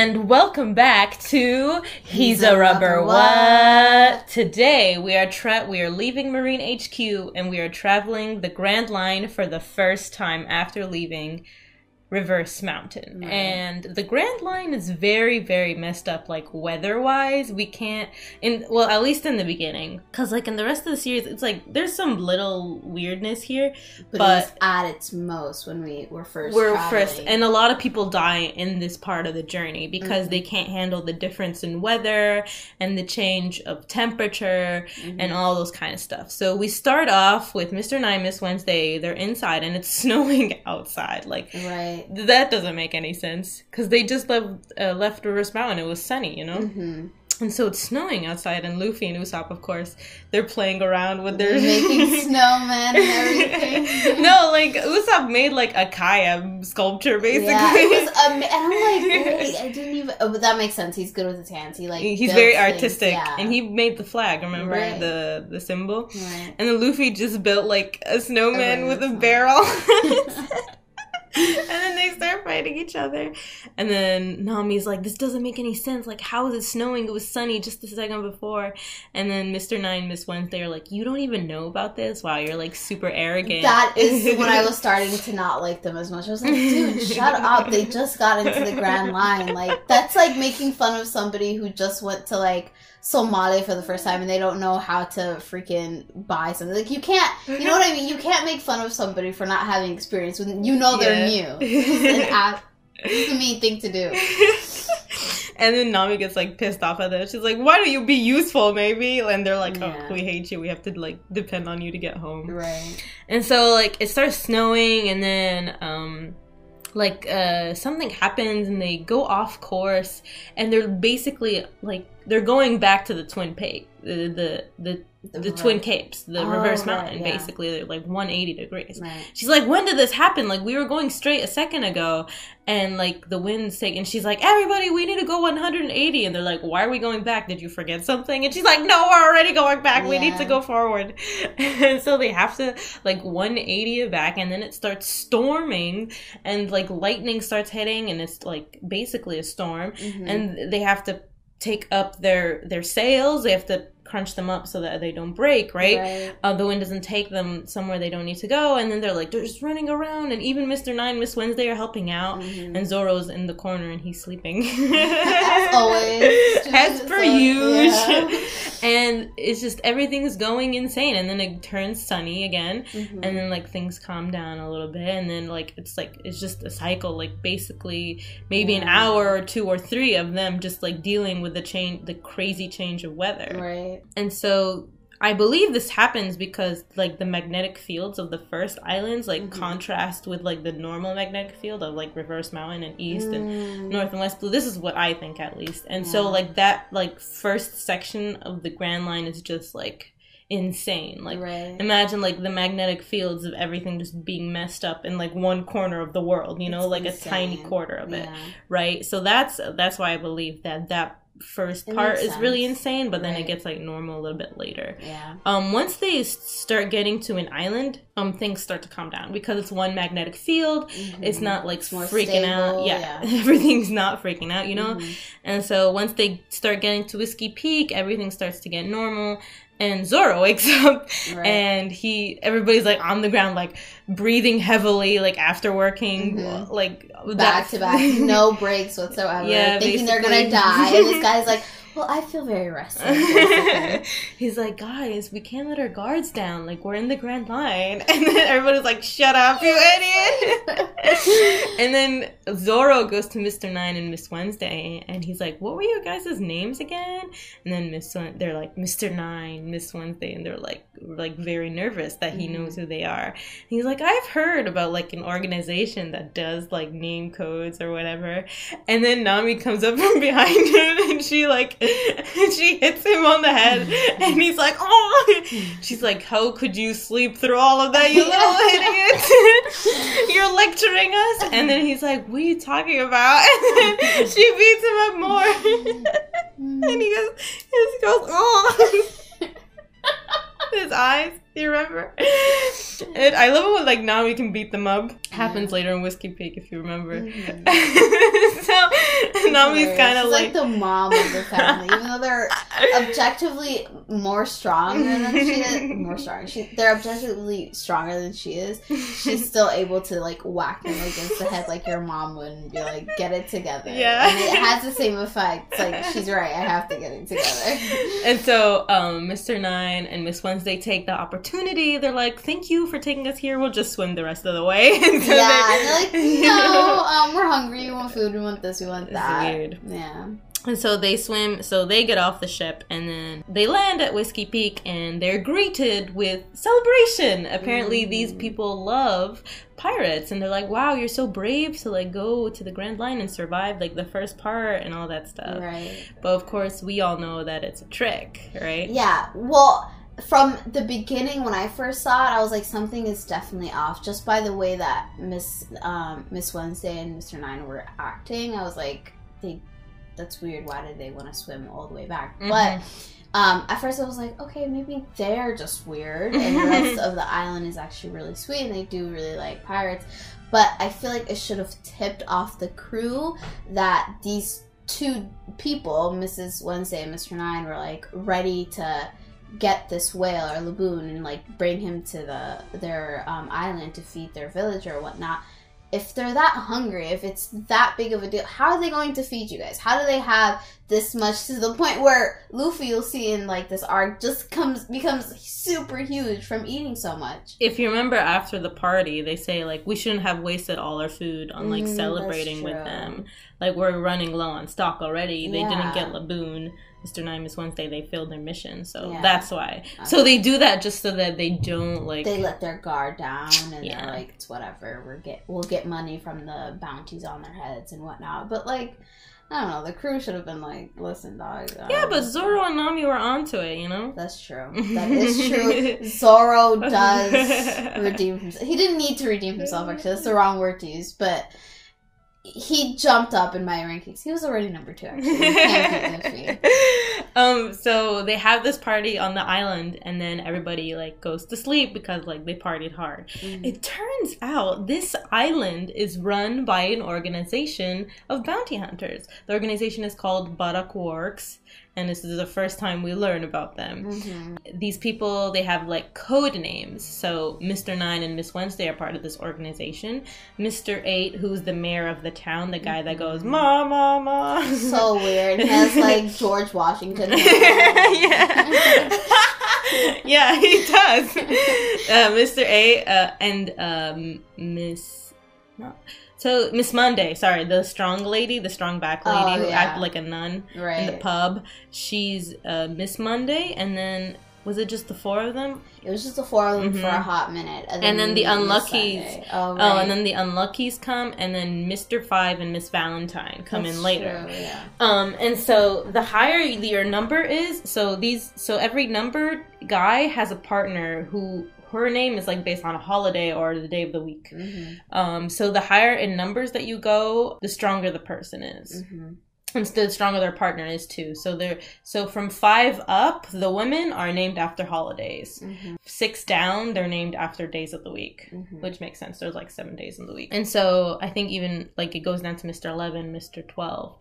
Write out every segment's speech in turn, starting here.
And welcome back to He's, a Rubber what? Today we are tra- we are leaving Marine HQ and we are traveling the Grand Line for the first time after leaving Reverse Mountain. Right. And the Grand Line is very, very messed up, like weather wise. We can't, in well, at least in the beginning, because like in the rest of the series, it's like there's some little weirdness here, But, but, it at its most when we were 1st we're traveling. first, and a lot of people die in this part of the journey because Mhm. they can't handle the difference in weather and the change of temperature Mhm. and all those kind of stuff. So we start off with Mr. Nine, Miss Wednesday. They're inside and it's snowing outside, like. right. That doesn't make any sense because they just left uh, left Reverse Mountain. It was sunny, you know, hmm and so it's snowing outside. And Luffy and Usopp, of course, they're playing around with their making snowmen and everything. no, like Usopp made like a Kaya sculpture, basically. Yeah, it was ama- and I'm like, wait, I didn't even. Oh, but that makes sense. He's good with his hands. He like He's very artistic, yeah. and he made the flag. Remember Right. the the symbol? Right. And then Luffy just built like a snowman Oh, with a barrel. and then they start fighting each other. And then Nami's like, this doesn't make any sense. Like, how is it snowing? It was sunny just a second before. And then Mr. Nine, Miss Wednesday are like, you don't even know about this? Wow, you're like super arrogant. That is when I was starting to not like them as much. I was like, dude, shut up. They just got into the Grand Line. Like, that's like making fun of somebody who just went to like Somalia for the first time and they don't know how to freaking buy something. Like, you can't, you know what I mean? You can't make fun of somebody for not having experience when you know they're Yeah. new. This is an app. This is the mean thing to do. and then Nami gets like pissed off at them. She's like, "Why don't you be useful, maybe?" And they're like, Yeah. "Oh, we hate you. We have to like depend on you to get home." Right. And so like it starts snowing, and then um, like uh, something happens, and they go off course, and they're basically like they're going back to the Twin Cape, the the the, the, Twin Capes, the Oh, reverse right, mountain. yeah. Basically, they're like 180 degrees. Right. She's like, when did this happen? Like, we were going straight a second ago, and like the wind's taking. She's like, everybody, we need to go 180. And they're like, why are we going back? Did you forget something? And she's like, no, we're already going back. We need to go forward. And so they have to like 180 it back, and then it starts storming, and like lightning starts hitting, and it's like basically a storm. Mhm. And they have to take up their their sails. They have to crunch them up so that they don't break, right? uh, the wind doesn't take them somewhere they don't need to go, and then they're like they're just running around, and even Mister Nine, Miss Wednesday are helping out, Mhm. and Zoro's in the corner and he's sleeping. As always. as per usual. yeah. and it's just everything's going insane, and then it turns sunny again, Mhm. and then like things calm down a little bit, and then like it's like it's just a cycle, like basically maybe an hour or two or three of them just like dealing with the change, the crazy change of weather. Right. And so I believe this happens because like the magnetic fields of the first islands like Mhm. contrast with like the normal magnetic field of like reverse mountain and east and Mm. north and west blue. This is what I think at least. And so like that like first section of the Grand Line is just like insane. Like right. imagine like the magnetic fields of everything just being messed up in like one corner of the world, you know, It's like a tiny insane. quarter of it right? So that's that's why I believe that that first It part is really insane, but then it gets like normal a little bit later. Yeah. Um, once they start getting to an island, um, things start to calm down because it's one magnetic field. It's Mhm. not like It's freaking out. Yeah, yeah. everything's not freaking out, you know. Mhm. And so once they start getting to Whiskey Peak, everything starts to get normal. And Zoro wakes up Right. and he everybody's like on the ground like breathing heavily like after working Mhm. like back that- to back, no breaks whatsoever. Yeah, thinking they're gonna die, and this guy's like, "Well, I feel very rested." He's like, guys, we can't let our guards down. Like, we're in the Grand Line. And then everybody's like, shut up, you idiot. and then Zoro goes to Mr. Nine and Miss Wednesday, and he's like, what were your guys' names again? And then Miss they're like, Mr. Nine, Miss Wednesday, and they're like, like very nervous that he knows mm-hmm. who they are. And he's like, I've heard about like an organization that does like name codes or whatever. And then Nami comes up from behind him and she like she hits him on the head and he's like, Oh She's like, How could you sleep through all of that, you little idiot? You're lecturing us and then he's like, What are you talking about? And then she beats him up more. and he goes he goes, Oh his eyes. you remember? And I love it when like now we can beat them up. Happens later in Whiskey Peak if you remember. Mhm. so Nami's kind of She's like, the mom of the family, even though they're objectively more strong than she is. More strong. She, they're objectively stronger than she is. She's still able to like whack them against the head like your mom would and be like, "Get it together." Yeah. and it has the same effect. It's like she's right. I have to get it together. and so um, Mr. Nine and Miss Wednesday take the opportunity. They're like, "Thank you for taking us here. We'll just swim the rest of the way." And so yeah, they- and they're like, no, um, we're hungry. We want food. We want this. We want It's that. weird. Yeah. And so they swim, so they get off the ship and then they land at Whiskey Peak and they're greeted with celebration. Apparently, Mm. these people love pirates and they're like, wow, you're so brave to like go to the Grand Line and survive like the first part and all that stuff. Right. But of course, we all know that it's a trick, right? Yeah, well, from the beginning when I first saw it, I was like, something is definitely off. Just by the way that Miss um, Miss Wednesday and Mr. Nine were acting, I was like, they, that's weird. Why did they want to swim all the way back? Mhm. But um, at first, I was like, okay, maybe they're just weird, and the rest of the island is actually really sweet, and they do really like pirates. But I feel like it should have tipped off the crew that these two people, Mrs. Wednesday and Mr. Nine, were like ready to get this whale or laboon and like bring him to the their um, island to feed their village or whatnot. If they're that hungry, if it's that big of a deal, how are they going to feed you guys? How do they have this much to the point where Luffy you'll see in like this arc just comes becomes super huge from eating so much. If you remember after the party, they say like we shouldn't have wasted all our food on like Mm, celebrating with them. Like we're running low on stock already. They Yeah. didn't get Laboon. Mr. Nine Miss Wednesday, they failed their mission, so Yeah. that's why. Okay. So they do that just so that they don't like. they let their guard down and Yeah. they're like, it's whatever. We're get we'll get money from the bounties on their heads and whatnot. But like, I don't know. The crew should have been like, listen, dog. yeah, but Zoro and Nami were onto it, you know. That's true. That is true. Zoro does redeem himself. He didn't need to redeem himself, actually. That's the wrong word to use, but he jumped up in my rankings. He was already number two, actually. You can't beat Luffy. um so they have this party on the island and then everybody like goes to sleep because like they partied hard Mhm. it turns out this island is run by an organization of bounty hunters the organization is called Baroque Works and this is the first time we learn about them Mhm. these people they have like code names so mr nine and miss wednesday are part of this organization mr eight who's the mayor of the town the guy that goes ma ma ma So weird. He has like George Washington. yeah. yeah, he does. Uh, Mr. A uh, and um, Miss. No. So Miss Monday, sorry, the strong lady, the strong back lady Oh, who yeah. acted like a nun right. in the pub. She's uh, Miss Monday, and then was it just the four of them? It was just the four of them for a Mhm. hot minute, And then the Miss unluckies- Oh, right. Oh, and then the unluckies come, and then Mr. Five and Miss Valentine come That's in later. true, yeah. Um, and so the higher your number is, so these, so every numbered guy has a partner who her name is like based on a holiday or the day of the week. Mhm, Um, so the higher in numbers that you go, the stronger the person is, mhm. and the stronger their partner is too. So they're so from five up, the women are named after holidays. Mhm, Six down, they're named after days of the week mhm. which makes sense. There's like seven days in the week. And so I think even like it goes down to Mr. 11, Mr. 12.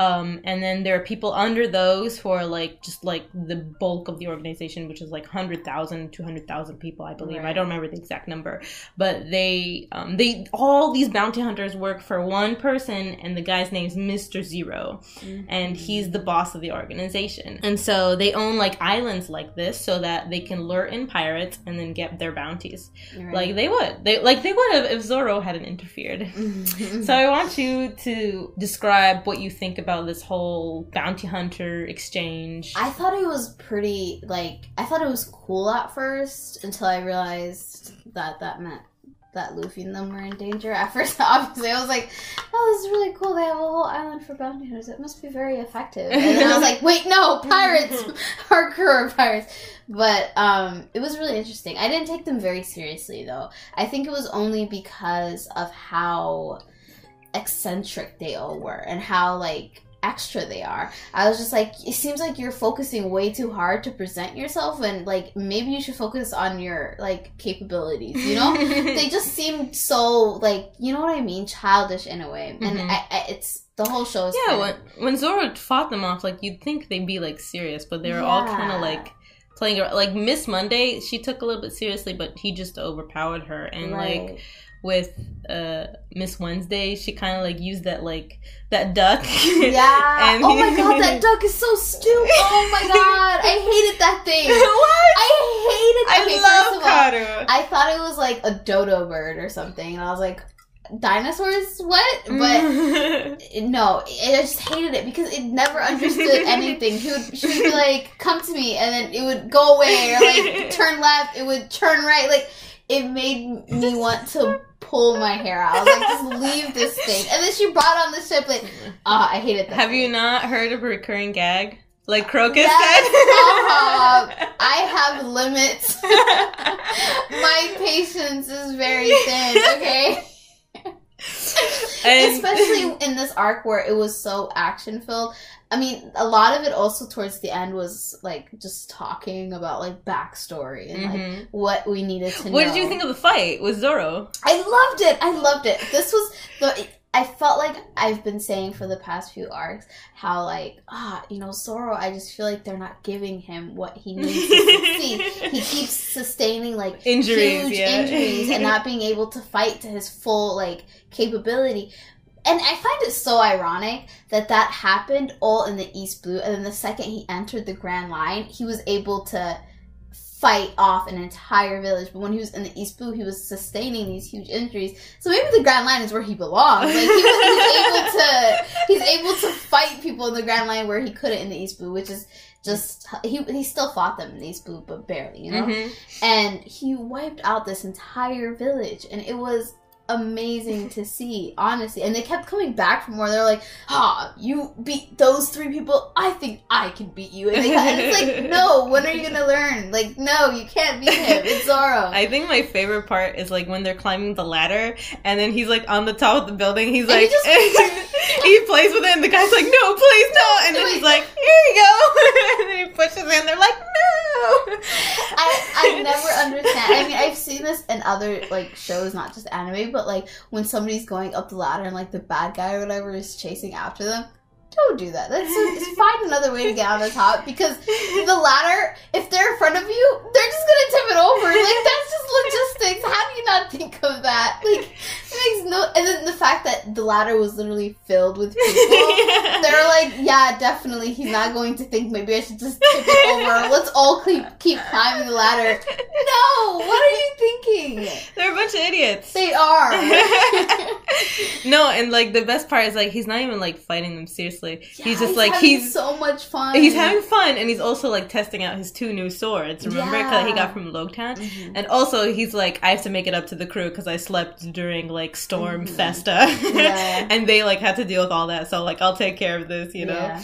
Um, and then there are people under those who are like just like the bulk of the organization, which is like 100,000, 200,000 people, I believe. I don't remember the exact number, but they, um, they, all these bounty hunters work for one person, and the guy's name's Mr. Zero and he's the boss of the organization. And so they own like islands like this so that they can lure in pirates and then get their bounties. Right. Like they would. They like they would have if Zoro hadn't interfered. Mhm. So I want you to describe what you think about this whole bounty hunter exchange. I thought it was pretty like I thought it was cool at first until I realized that that meant that Luffy and them were in danger. At first, obviously, I was like, "Oh, this is really cool. They have a whole island for bounty hunters. It must be very effective." And then I was like, "Wait, no, pirates! Crew pirates." But um, it was really interesting. I didn't take them very seriously, though. I think it was only because of how eccentric they all were and how like extra they are. I was just like, it seems like you're focusing way too hard to present yourself, and like maybe you should focus on your like capabilities. You know, they just seemed so like you know what I mean, childish in a way, and Mhm. I, I, it's the whole show is yeah, kinda- when when Zoro fought them off, like you'd think they'd be like serious, but they were all kind of like playing around. Like Miss Monday, she took a little bit seriously, but he just overpowered her. And like Right. With uh Miss Wednesday, she kind of like used that like that duck. Yeah. And oh my god, that duck is so stupid. Oh my god, I hated that thing. what? I hated. I okay, love first Karu. I thought it was like a dodo bird or something, and I was like, dinosaurs? What? But no, I just hated it because it never understood anything. He would, she would be like, "Come to me," and then it would go away, or like turn left, it would turn right. Like it made me want to pull my hair out. I was like, "Just leave this thing." And then she brought on the ship. Like, ah, I hated that. Have you not heard of a recurring gag? Like Crocus Yes, said? stop. I have limits. my patience is very thin. Okay. And- especially in this arc where it was so action filled. I mean, a lot of it also towards the end was like just talking about like backstory and like Mhm. what we needed to know. What did you think of the fight with Zoro? I loved it. I loved it. This was the. I felt like I've been saying for the past few arcs how like ah you know Zoro. I just feel like they're not giving him what he needs. He keeps sustaining like Injuries, huge yeah. injuries and not being able to fight to his full like capability. And I find it so ironic that that happened all in the East Blue, and then the second he entered the Grand Line, he was able to fight off an entire village. But when he was in the East Blue, he was sustaining these huge injuries. So maybe the Grand Line is where he belongs. Like he was, he's able to, he's able to fight people in the Grand Line where he couldn't in the East Blue, which is just he he still fought them in the East Blue, but barely, you know Mhm. and he wiped out this entire village and it was amazing to see honestly and they kept coming back for more they're like ah you beat those three people i think i can beat you and, they, and it's like no when are you gonna learn like no you can't beat him it's zoro I think my favorite part is like when they're climbing the ladder and then he's like on the top of the building. He's And he like, just- he plays with it and the guy's like, no, please, no. And then he's like, here you go. and then he pushes in. They're like, I, I never understand. I mean, I've seen this in other like shows, not just anime, but like when somebody's going up the ladder and like the bad guy or whatever is chasing after them. Don't do that. That's just find another way to get on the top because the ladder, if they're in front of you, they're just gonna tip it over. Like that's just logistics. How do you not think of that? Like it makes no. And then the fact that the ladder was literally filled with people. They're like, yeah, definitely. He's not going to think maybe I should just tip it over. Let's all keep keep climbing the ladder. No, what are you thinking? They're a bunch of idiots. They are. no, and like the best part is like he's not even like fighting them seriously. he's just like he's so much fun. he's having fun and he's also like testing out his two new swords. Remember, because he got from Logtown. Mhm. And also, he's like, I have to make it up to the crew because I slept during like Storm Mhm. Festa, Yeah. and they like had to deal with all that. So like, I'll take care of this, you know.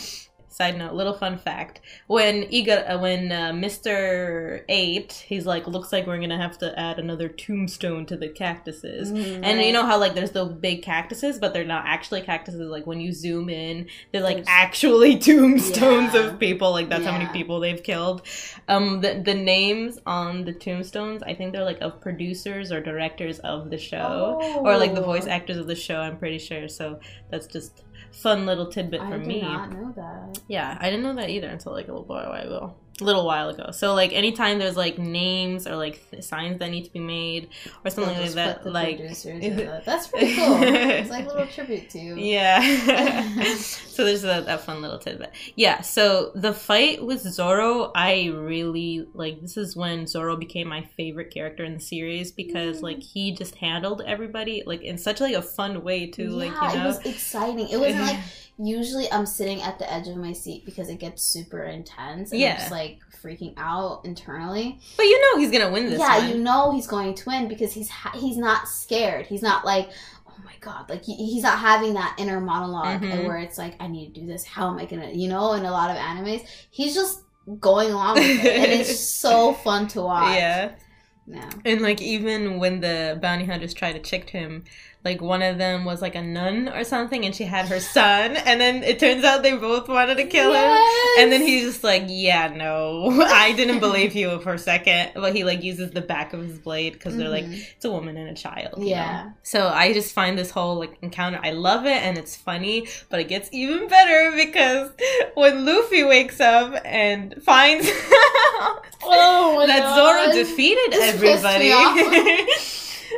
Yeah. Side note, little fun fact: when Iga, uh, when uh, Mister Eight, he's like, looks like we're gonna have to add another tombstone to the cactuses. Mhm, And right. you know how like there's the big cactuses, but they're not actually cactuses. Like when you zoom in, they're like There's- actually tombstones Yeah. of people. Like that's how many people they've killed. Um, the the names on the tombstones, I think they're like of producers or directors of the show, or like the voice Oh. actors of the show. I'm pretty sure. So that's just fun little tidbit I for did me. not know that. Yeah, I didn't know that either until like a little while ago. A little while ago. So like anytime there's like names or like th- signs that need to be made or something They'll like that, like the- that's pretty cool. It's like a little tribute to you. yeah. so there's that, that fun little tidbit. Yeah. So the fight with Zoro, I really like. This is when Zoro became my favorite character in the series because Mm. like he just handled everybody like in such like a fun way too. like yeah, you it was exciting. It wasn't like usually I'm sitting at the edge of my seat because it gets super intense and Yeah. I'm just like freaking out internally. but you know he's gonna win this. yeah, one. you know he's going to win because he's ha- he's not scared. He's not like oh my god, like he, he's not having that inner monolog Mhm. where it's like I need to do this. How am I gonna? You know, in a lot of animes, he's just going along with it, and it's so fun to watch. Yeah. Yeah. And like even when the bounty hunters try to trick him, like one of them was like a nun or something, and she had her son, and then it turns out they both wanted to kill him. And then he's just like, "Yeah, no, I didn't believe you for a second. But he like uses the back of his blade because they're like, Mhm. it's a woman and a child. you Yeah. know? So I just find this whole like encounter. I love it and it's funny, but it gets even better because when Luffy wakes up and finds Oh that God. Zoro defeated This everybody.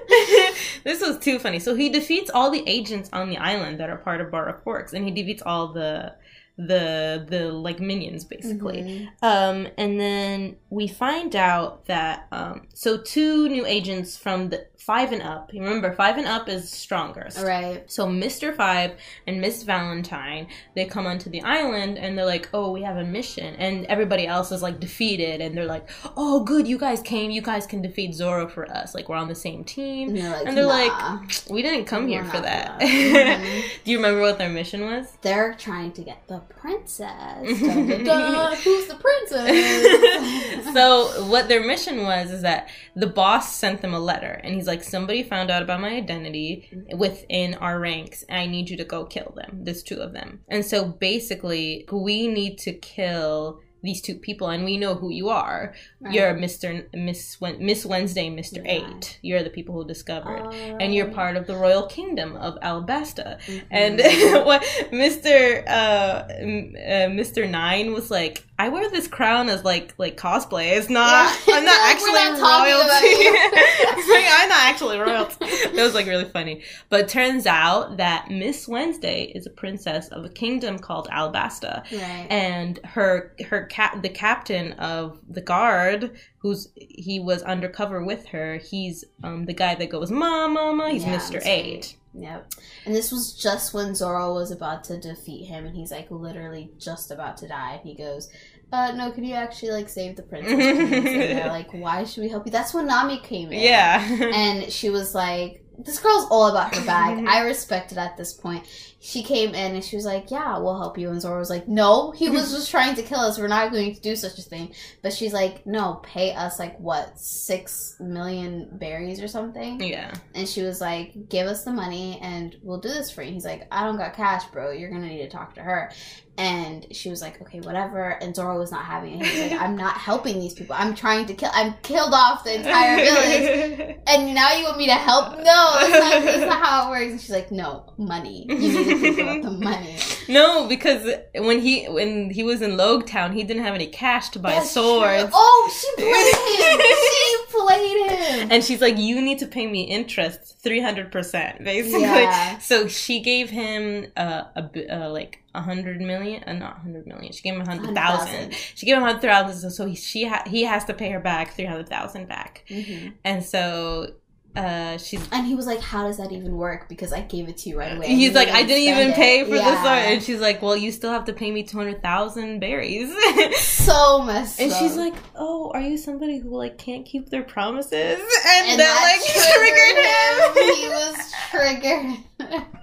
this was too funny. So he defeats all the agents on the island that are part of Baroque Works, and he defeats all the the the like minions basically. Mhm. Um, and then we find out that um, so two new agents from the five and up. Remember, five and up is strongest. Right. So Mr. Five and Miss Valentine, they come onto the island and they're like, "Oh, we have a mission," and everybody else is like defeated, and they're like, "Oh, good, you guys came. You guys can defeat Zoro for us. Like we're on the same team." And they're like, And they're nah. We didn't come here for that. Mhm. Do you remember what their mission was? They're trying to get the princess. Dun, dun, dun. Who's the princess? so what their mission was is that the boss sent them a letter and he's like somebody found out about my identity mm-hmm. within our ranks. I need you to go kill them there's two of them. And so basically we need to kill these two people and we know who you are Right. you're mr miss miss wednesday mr. 8 you're the people who discovered Oh, and you're part of the royal kingdom of Alabasta. Mhm. And what Mr. Uh, m- uh, Mr. Nine was like, I wear this crown as like like cosplay. It's not. Yeah. I'm not actually not royalty. Like, I'm not actually royalty. That was like really funny. But turns out that Miss Wednesday is a princess of a kingdom called Alabasta right. and her her cap the captain of the guard who's he was undercover with her he's um the guy that goes mama mama he's Yeah, mr Mr. 8 Yep. And this was just when Zoro was about to defeat him, and he's like literally just about to die. And he goes, uh, no, could you actually like save the princess? like, why should we help you? That's when Nami came in. yeah And she was like, this girl's all about her bag. I respect it at this point. She came in and she was like, yeah, we'll help you. And Zoro was like, no, he was just trying to kill us. We're not going to do such a thing. But she's like, no, pay us like what, six million berries or something? yeah And she was like, give us the money and we'll do this for you. He's like, I don't got cash, bro. You're going to need to talk to her. And she was like, okay, whatever. And Zoro was not having it. He was like, I'm not helping these people. I'm trying to kill, I'm killed off the entire village. And now you want me to help? No, that's not, that's not how it works. And she's like, no, money. You need about the money. no because when he when he was in Logtown he didn't have any cash to buy That's swords true. Oh, she played him. she played him. and she's like you need to pay me interest 300% basically Yeah. so she gave him uh, a uh, like a hundred million uh, not hundred million she gave him a hundred thousand she gave him a hundred thousand so he she ha- he has to pay her back 300000 back Mhm. and so uh she's And he was like, how does that even work? Because I gave it to you right away. He's like, I didn't even spend pay for Yeah. sword, and she's like, well, you still have to pay me two hundred thousand berries. so messed And up. she's like, "Oh, are you somebody who like can't keep their promises?" And, and that, that like triggered him. He was triggered.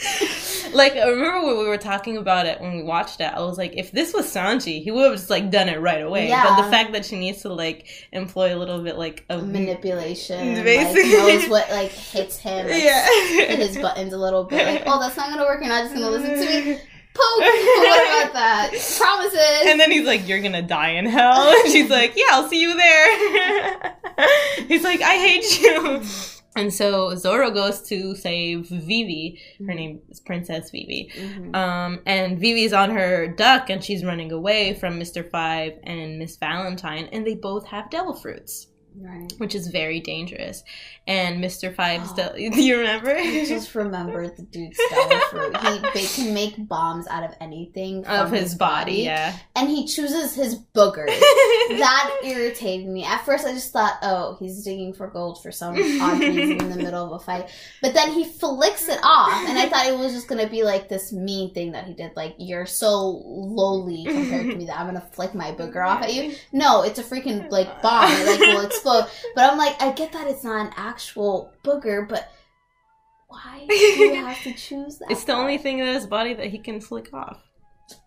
like, I remember when we were talking about it when we watched it. I was like, if this was Sanji, he would have just like done it right away. But the fact that she needs to like employ a little bit like of Manipulation. Basically. Like, knows what like hits him. Like, yeah, hit his buttons a little bit. Like, oh, that's not gonna work. You're not just gonna listen to me. Poke. what about that? Promises. And then he's like, "You're gonna die in hell." And she's like, "Yeah, I'll see you there." he's like, "I hate you." And so Zoro goes to save Vivi. Her name is Princess Vivi. Mhm. Um, and Vivi's on her duck, and she's running away from Mister Five and Miss Valentine, and they both have devil fruits, Right. which is very dangerous. And Mister Five's, Oh. do you remember? I just remembered the dude's stellar fruit. He they can make bombs out of anything of from his body, yeah. and he chooses his boogers. that irritated me. At first, I just thought, oh, he's digging for gold for some odd reason in the middle of a fight. But then he flicks it off, and I thought it was just gonna be like this mean thing that he did. Like, you're so lowly compared to me that I'm gonna flick my booger off at you. No, it's a freaking like bomb. Like will explode. But I'm like, I get that it's not an actual booger, but why do you have to choose that? It's the part? only thing in his body that he can flick off.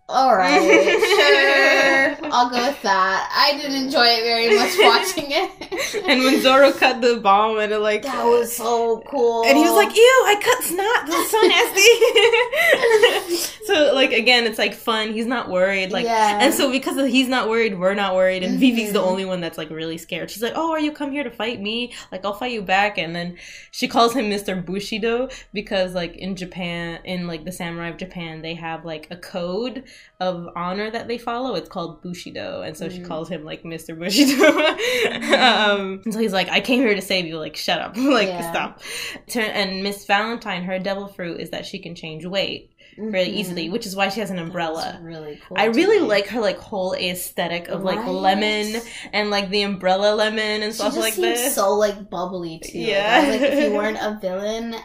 All right, sure. I'll go with that. I didn't enjoy it very much watching it. and when Zoro cut the bomb and it like that was so cool. and he was like, "Ew, I cut snot. This is so nasty." so like again, it's like fun. He's not worried. Like Yeah. and so because of, he's not worried, we're not worried, and Vivi's the Mhm. only one that's like really scared. She's like, "Oh, are you come here to fight me? Like I'll fight you back." And then she calls him Mr. Bushido because like in Japan, in like the samurai of Japan, they have like a code of honor that they follow. It's called Bushido, and so she Mhm. calls him like Mr. Bushido. um, and so he's like, "I came here to save you. Like shut up. like Yeah. stop." And Miss Valentine, her devil fruit is that she can change weight really Mhm. easily, which is why she has an umbrella. That's really cool. I really me. like her like whole aesthetic of like Right? lemon and like the umbrella lemon and She stuff like this. so like bubbly too. Like, Yeah. I was like, if you weren't a villain,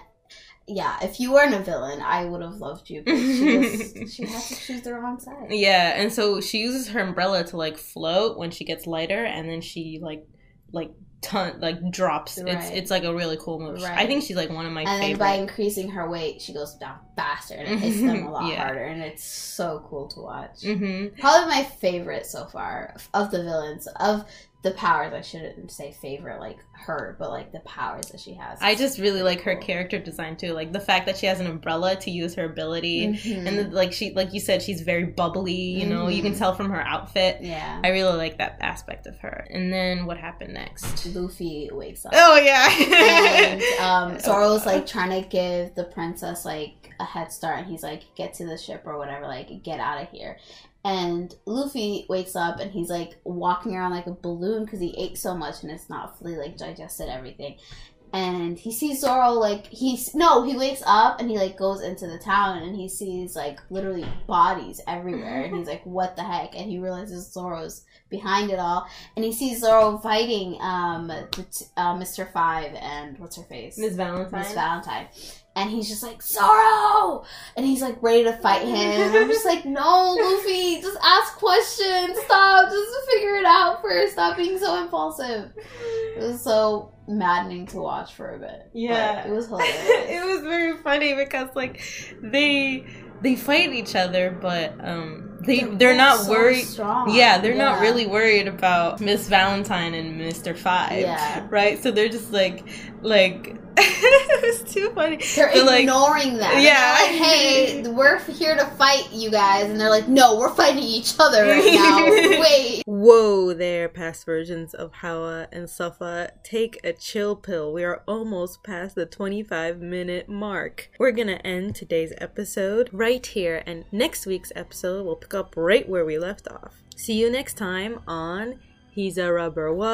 yeah, if you weren't a villain, I would have loved you. But she just she had to choose the wrong side. yeah, and so she uses her umbrella to like float when she gets lighter, and then she like like ton like drops. It's Right. it's like a really cool move. Right. I think she's like one of my and then by increasing her weight, she goes down faster and it hits them a lot Yeah. harder, and it's so cool to watch. hmm Probably my favorite so far of the villains of the powers. I shouldn't say favorite like her, but like the powers that she has. I just really like her Cool. character design too, like the fact that she has an umbrella to use her ability. Mhm. And then, like she, like you said, she's very bubbly. You know, you can Mhm. tell from her outfit. yeah, I really like that aspect of her. And then what happened next? Luffy wakes up. Oh yeah. and um, Zoro's like trying to give the princess like a head start, and he's like, "Get to the ship or whatever, like get out of here." And Luffy wakes up and he's like walking around like a balloon because he ate so much and it's not fully like digested everything. And he sees Zoro like he's no, he wakes up and he like goes into the town and he sees like literally bodies everywhere and he's like, "What the heck?" And he realizes Zoro's behind it all and he sees Zoro fighting um t- uh, Mr. Five and what's her face Miss Valentine. Miss Valentine and he's just like Zoro and he's like ready to fight him and I'm just like no Luffy just ask questions stop just figure it out first stop being so impulsive it was so maddening to watch for a bit Yeah. but it was hilarious it was very funny because like they they fight each other, but um they they're, not so worried. strong. Yeah, they're not really worried about Miss Valentine and Mr. Five. Yeah. Right? So they're just like like it was too funny. They're They're like- ignoring them. Yeah. Yeah. Like, hey, we're here to fight you guys. And they're like, no, we're fighting each other right now. Wait. Whoa there, past versions of Hawa and Safa. Take a chill pill. We are almost past the 25 minute mark. We're gonna end today's episode right here, and next week's episode will pick up right where we left off. See you next time on He's a Rubber What?